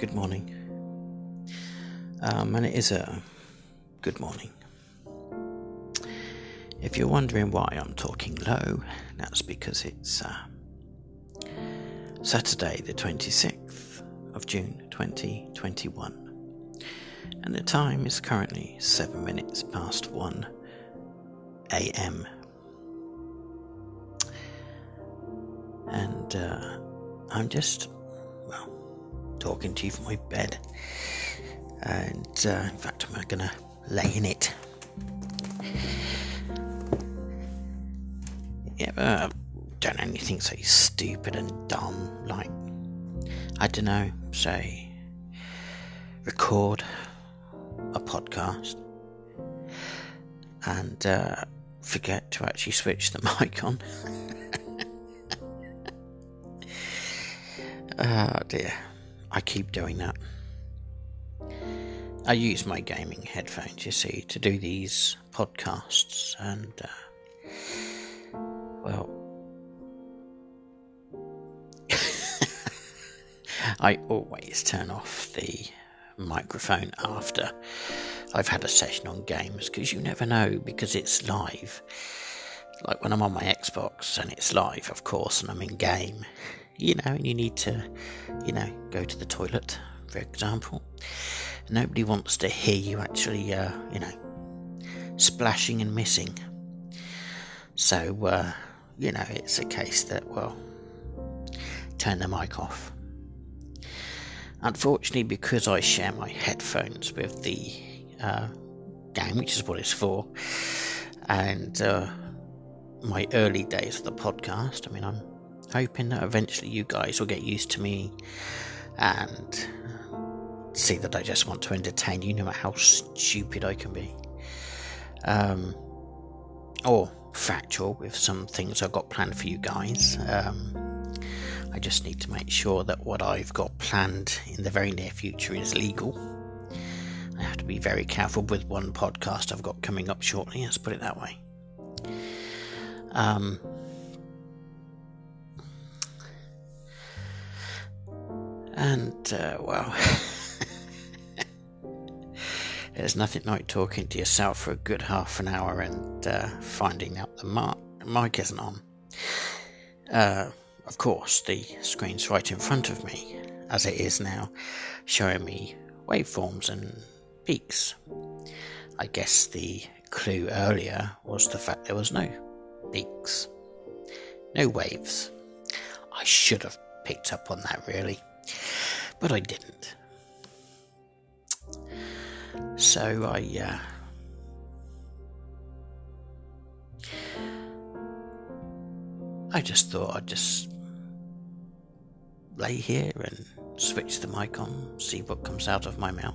good morning. Um, and it is a good morning. If you're wondering why I'm talking low, that's because it's uh, Saturday, the 26th of June 2021, and the time is currently 7 minutes past 1 am. And uh, I'm just, talking to you from my bed. And uh, in fact, I'm going to lay in it. Ever done anything so stupid and dumb? Like, I don't know, say, record a podcast and uh, forget to actually switch the mic on. oh dear. I keep doing that. I use my gaming headphones, you see, to do these podcasts, and uh, well, I always turn off the microphone after I've had a session on games because you never know because it's live. Like when I'm on my Xbox and it's live, of course, and I'm in game, you know, and you need to, you know, go to the toilet, for example. Nobody wants to hear you actually, uh, you know, splashing and missing. So, uh, you know, it's a case that, well, turn the mic off. Unfortunately, because I share my headphones with the uh, game, which is what it's for, and uh, my early days of the podcast, I mean, I'm hoping that eventually you guys will get used to me and see that I just want to entertain you no matter how stupid I can be. Um, or factual with some things I've got planned for you guys. Um, I just need to make sure that what I've got planned in the very near future is legal. I have to be very careful with one podcast I've got coming up shortly, let's put it that way. Um, And, uh, well, there's nothing like talking to yourself for a good half an hour and uh, finding out the mic isn't on. Uh, of course, the screen's right in front of me, as it is now, showing me waveforms and peaks. I guess the clue earlier was the fact there was no peaks, no waves. I should have picked up on that, really but I didn't. So I, uh, I just thought I'd just lay here and switch the mic on, see what comes out of my mouth,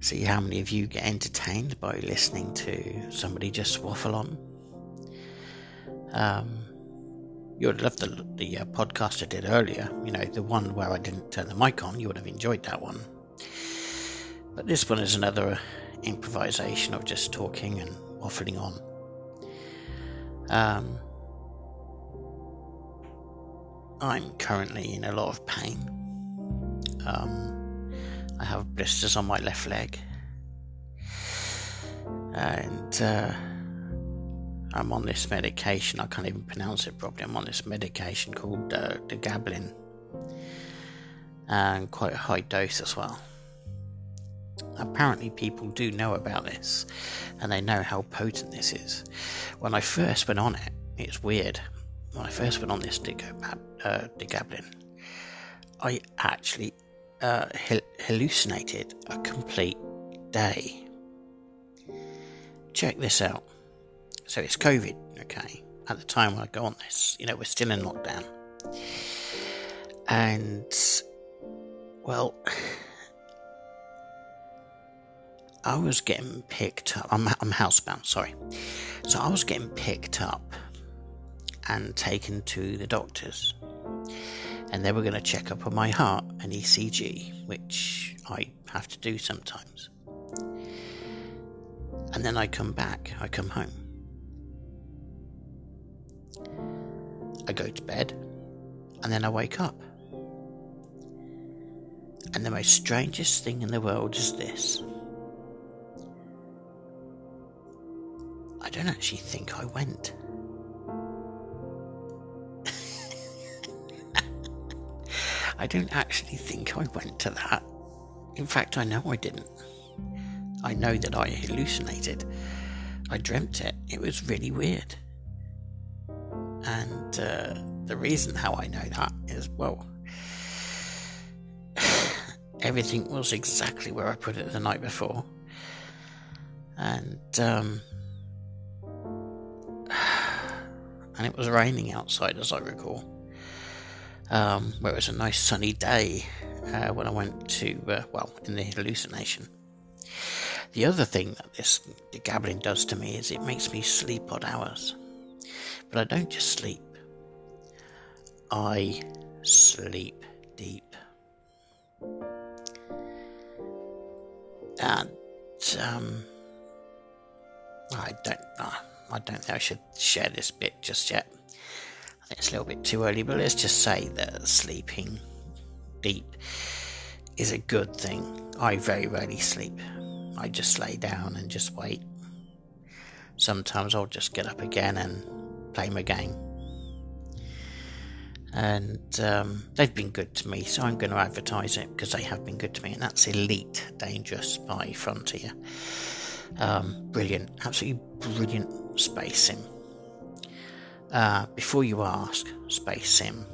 see how many of you get entertained by listening to somebody just waffle on. Um, you would loved the, the uh, podcast I did earlier. You know, the one where I didn't turn the mic on. You would have enjoyed that one. But this one is another improvisation of just talking and waffling on. Um, I'm currently in a lot of pain. Um, I have blisters on my left leg. And, uh, I'm on this medication. I can't even pronounce it properly. I'm on this medication called uh, Degablin, and quite a high dose as well. Apparently, people do know about this, and they know how potent this is. When I first went on it, it's weird. When I first went on this uh, Degablin, I actually uh, hallucinated a complete day. Check this out. So it's COVID, okay? At the time when I go on this, you know, we're still in lockdown. And, well, I was getting picked up. I'm, I'm housebound, sorry. So I was getting picked up and taken to the doctors. And they were going to check up on my heart and ECG, which I have to do sometimes. And then I come back, I come home. I go to bed, and then I wake up. And the most strangest thing in the world is this. I don't actually think I went. I don't actually think I went to that. In fact, I know I didn't. I know that I hallucinated. I dreamt it. It was really weird. Uh, the reason how I know that is well, everything was exactly where I put it the night before. And, um, and it was raining outside as I recall um, where it was a nice sunny day uh, when I went to, uh, well, in the hallucination. The other thing that this gabbling does to me is it makes me sleep odd hours. But I don't just sleep, I sleep deep. And um, I don't know. I don't think I should share this bit just yet. I think it's a little bit too early, but let's just say that sleeping deep is a good thing. I very rarely sleep. I just lay down and just wait. Sometimes I'll just get up again and play my game. And um, they've been good to me, so I'm going to advertise it because they have been good to me. And that's Elite Dangerous by Frontier. Um, brilliant, absolutely brilliant space sim. Uh, before you ask, Space Sim,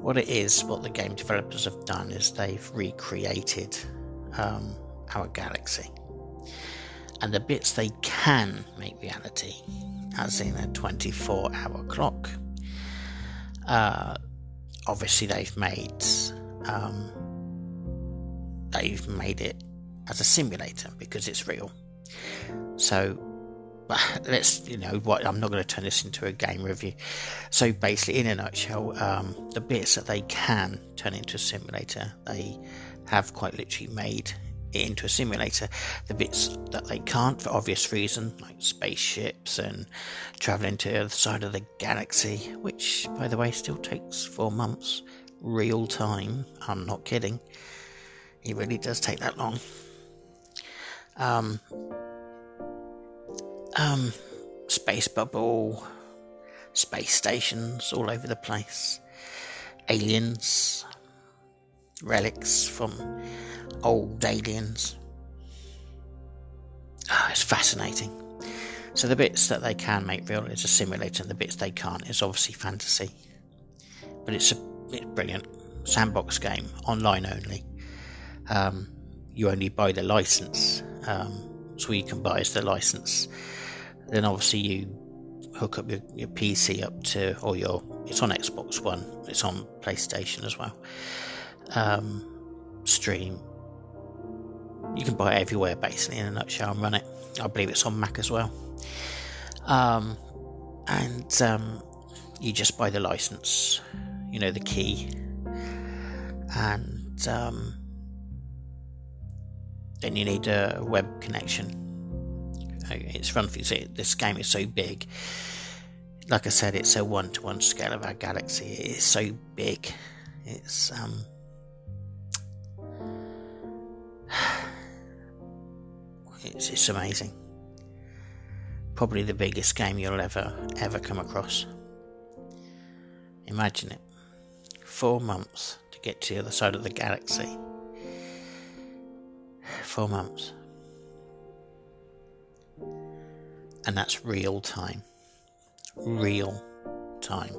what it is, what the game developers have done is they've recreated um, our galaxy. And the bits they can make reality, as in a 24 hour clock, uh, obviously they've made um, they've made it as a simulator because it's real. So let's you know what i'm not going to turn this into a game review so basically in a nutshell um, the bits that they can turn into a simulator they have quite literally made into a simulator the bits that they can't for obvious reason like spaceships and traveling to the other side of the galaxy which by the way still takes four months real time. I'm not kidding. It really does take that long. Um, um, space bubble, space stations all over the place, aliens, relics from old aliens. Oh, it's fascinating. So the bits that they can make real is a simulator, and the bits they can't is obviously fantasy. But it's a it's brilliant sandbox game, online only. Um, you only buy the license, um, so you can buy is the license then obviously you hook up your, your PC up to, or your, it's on Xbox One, it's on PlayStation as well. Um, Steam. You can buy it everywhere basically in a nutshell and run it. I believe it's on Mac as well. Um, and um, you just buy the license, you know, the key, and um, then you need a web connection it's fun for you. See, this game is so big. Like I said, it's a one to one scale of our galaxy. It is so big. It's um. It's, it's amazing. Probably the biggest game you'll ever ever come across. Imagine it. Four months to get to the other side of the galaxy. Four months. and that's real time. Real time.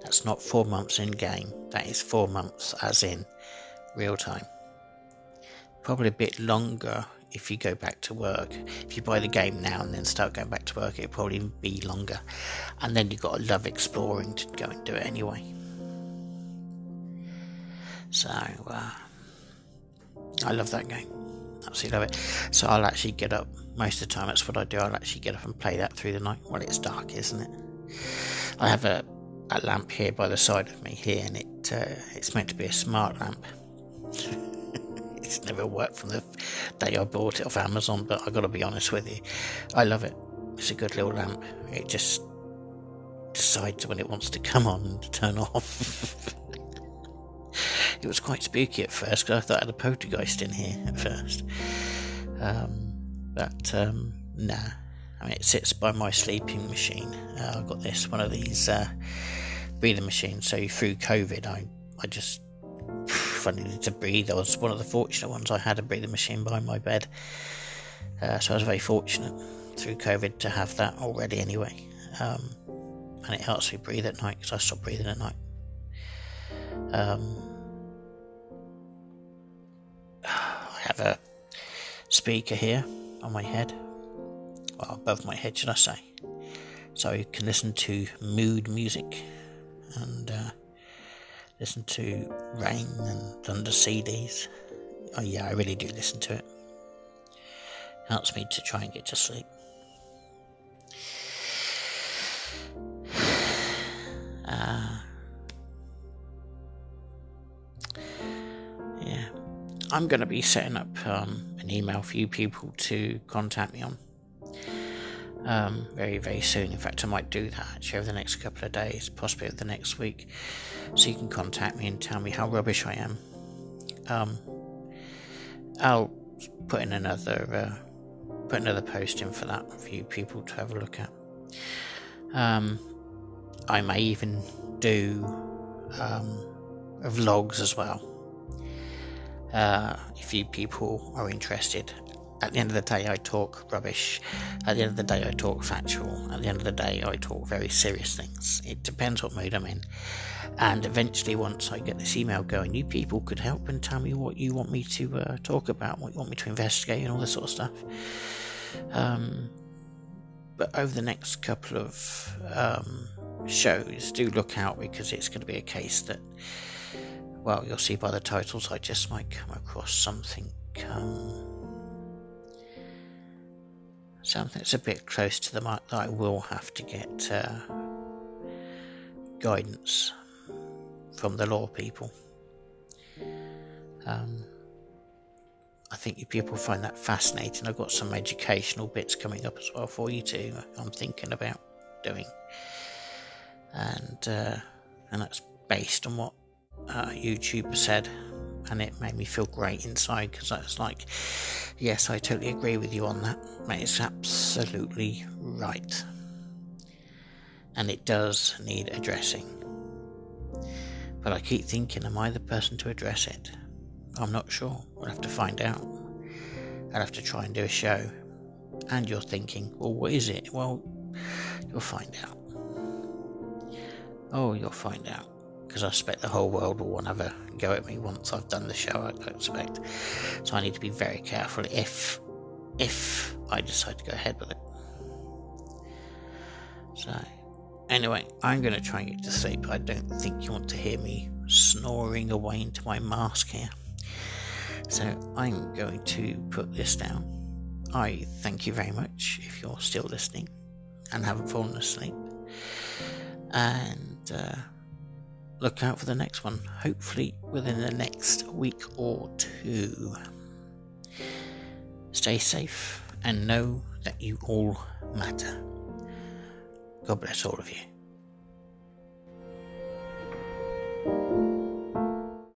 That's not four months in game, that is four months as in real time. Probably a bit longer if you go back to work. If you buy the game now and then start going back to work, it'll probably be longer. And then you've got to love exploring to go and do it anyway. So, uh, I love that game. Absolutely love it. So I'll actually get up most of the time. That's what I do. I'll actually get up and play that through the night. Well, it's dark, isn't it? I have a, a lamp here by the side of me here, and it uh, it's meant to be a smart lamp. it's never worked from the day I bought it off Amazon, but I got to be honest with you, I love it. It's a good little lamp. It just decides when it wants to come on and turn off. it was quite spooky at first because I thought I had a poltergeist in here at first. Um, but um, nah, I mean, it sits by my sleeping machine. Uh, I've got this one of these uh, breathing machines. So through COVID, I I just I needed to breathe, I was one of the fortunate ones. I had a breathing machine by my bed, uh, so I was very fortunate through COVID to have that already anyway. Um, and it helps me breathe at night because I stop breathing at night. Um, I have a speaker here on my head, well, above my head, should I say? So you can listen to mood music and uh, listen to rain and thunder CDs. Oh, yeah, I really do listen to it. Helps me to try and get to sleep. Uh, yeah, I'm going to be setting up um, an email for you people to contact me on um, very, very soon. In fact, I might do that actually over the next couple of days, possibly over the next week, so you can contact me and tell me how rubbish I am. Um, I'll put in another uh, put another post in for that for you people to have a look at. Um, I may even do um, vlogs as well. Uh, if you people are interested, at the end of the day, I talk rubbish. At the end of the day, I talk factual. At the end of the day, I talk very serious things. It depends what mood I'm in. And eventually, once I get this email going, you people could help and tell me what you want me to uh, talk about, what you want me to investigate, and all this sort of stuff. Um, but over the next couple of um, shows, do look out because it's going to be a case that, well, you'll see by the titles, I just might come across something. Um, something that's a bit close to the mic that I will have to get uh, guidance from the law people. Um, I think you people find that fascinating. I've got some educational bits coming up as well for you too. I'm thinking about doing, and uh, and that's based on what uh, YouTube said, and it made me feel great inside because I was like, yes, I totally agree with you on that. It's absolutely right, and it does need addressing. But I keep thinking, am I the person to address it? I'm not sure. We'll have to find out. I'll have to try and do a show. And you're thinking, well, what is it? Well, you'll find out. Oh, you'll find out. Because I expect the whole world will want to have a go at me once I've done the show, I expect. So I need to be very careful if if I decide to go ahead with it. So, anyway, I'm going to try and get to sleep. I don't think you want to hear me snoring away into my mask here. So I'm going to put this down. I thank you very much if you're still listening and haven't fallen asleep. And uh, look out for the next one, hopefully within the next week or two. Stay safe and know that you all matter. God bless all of you.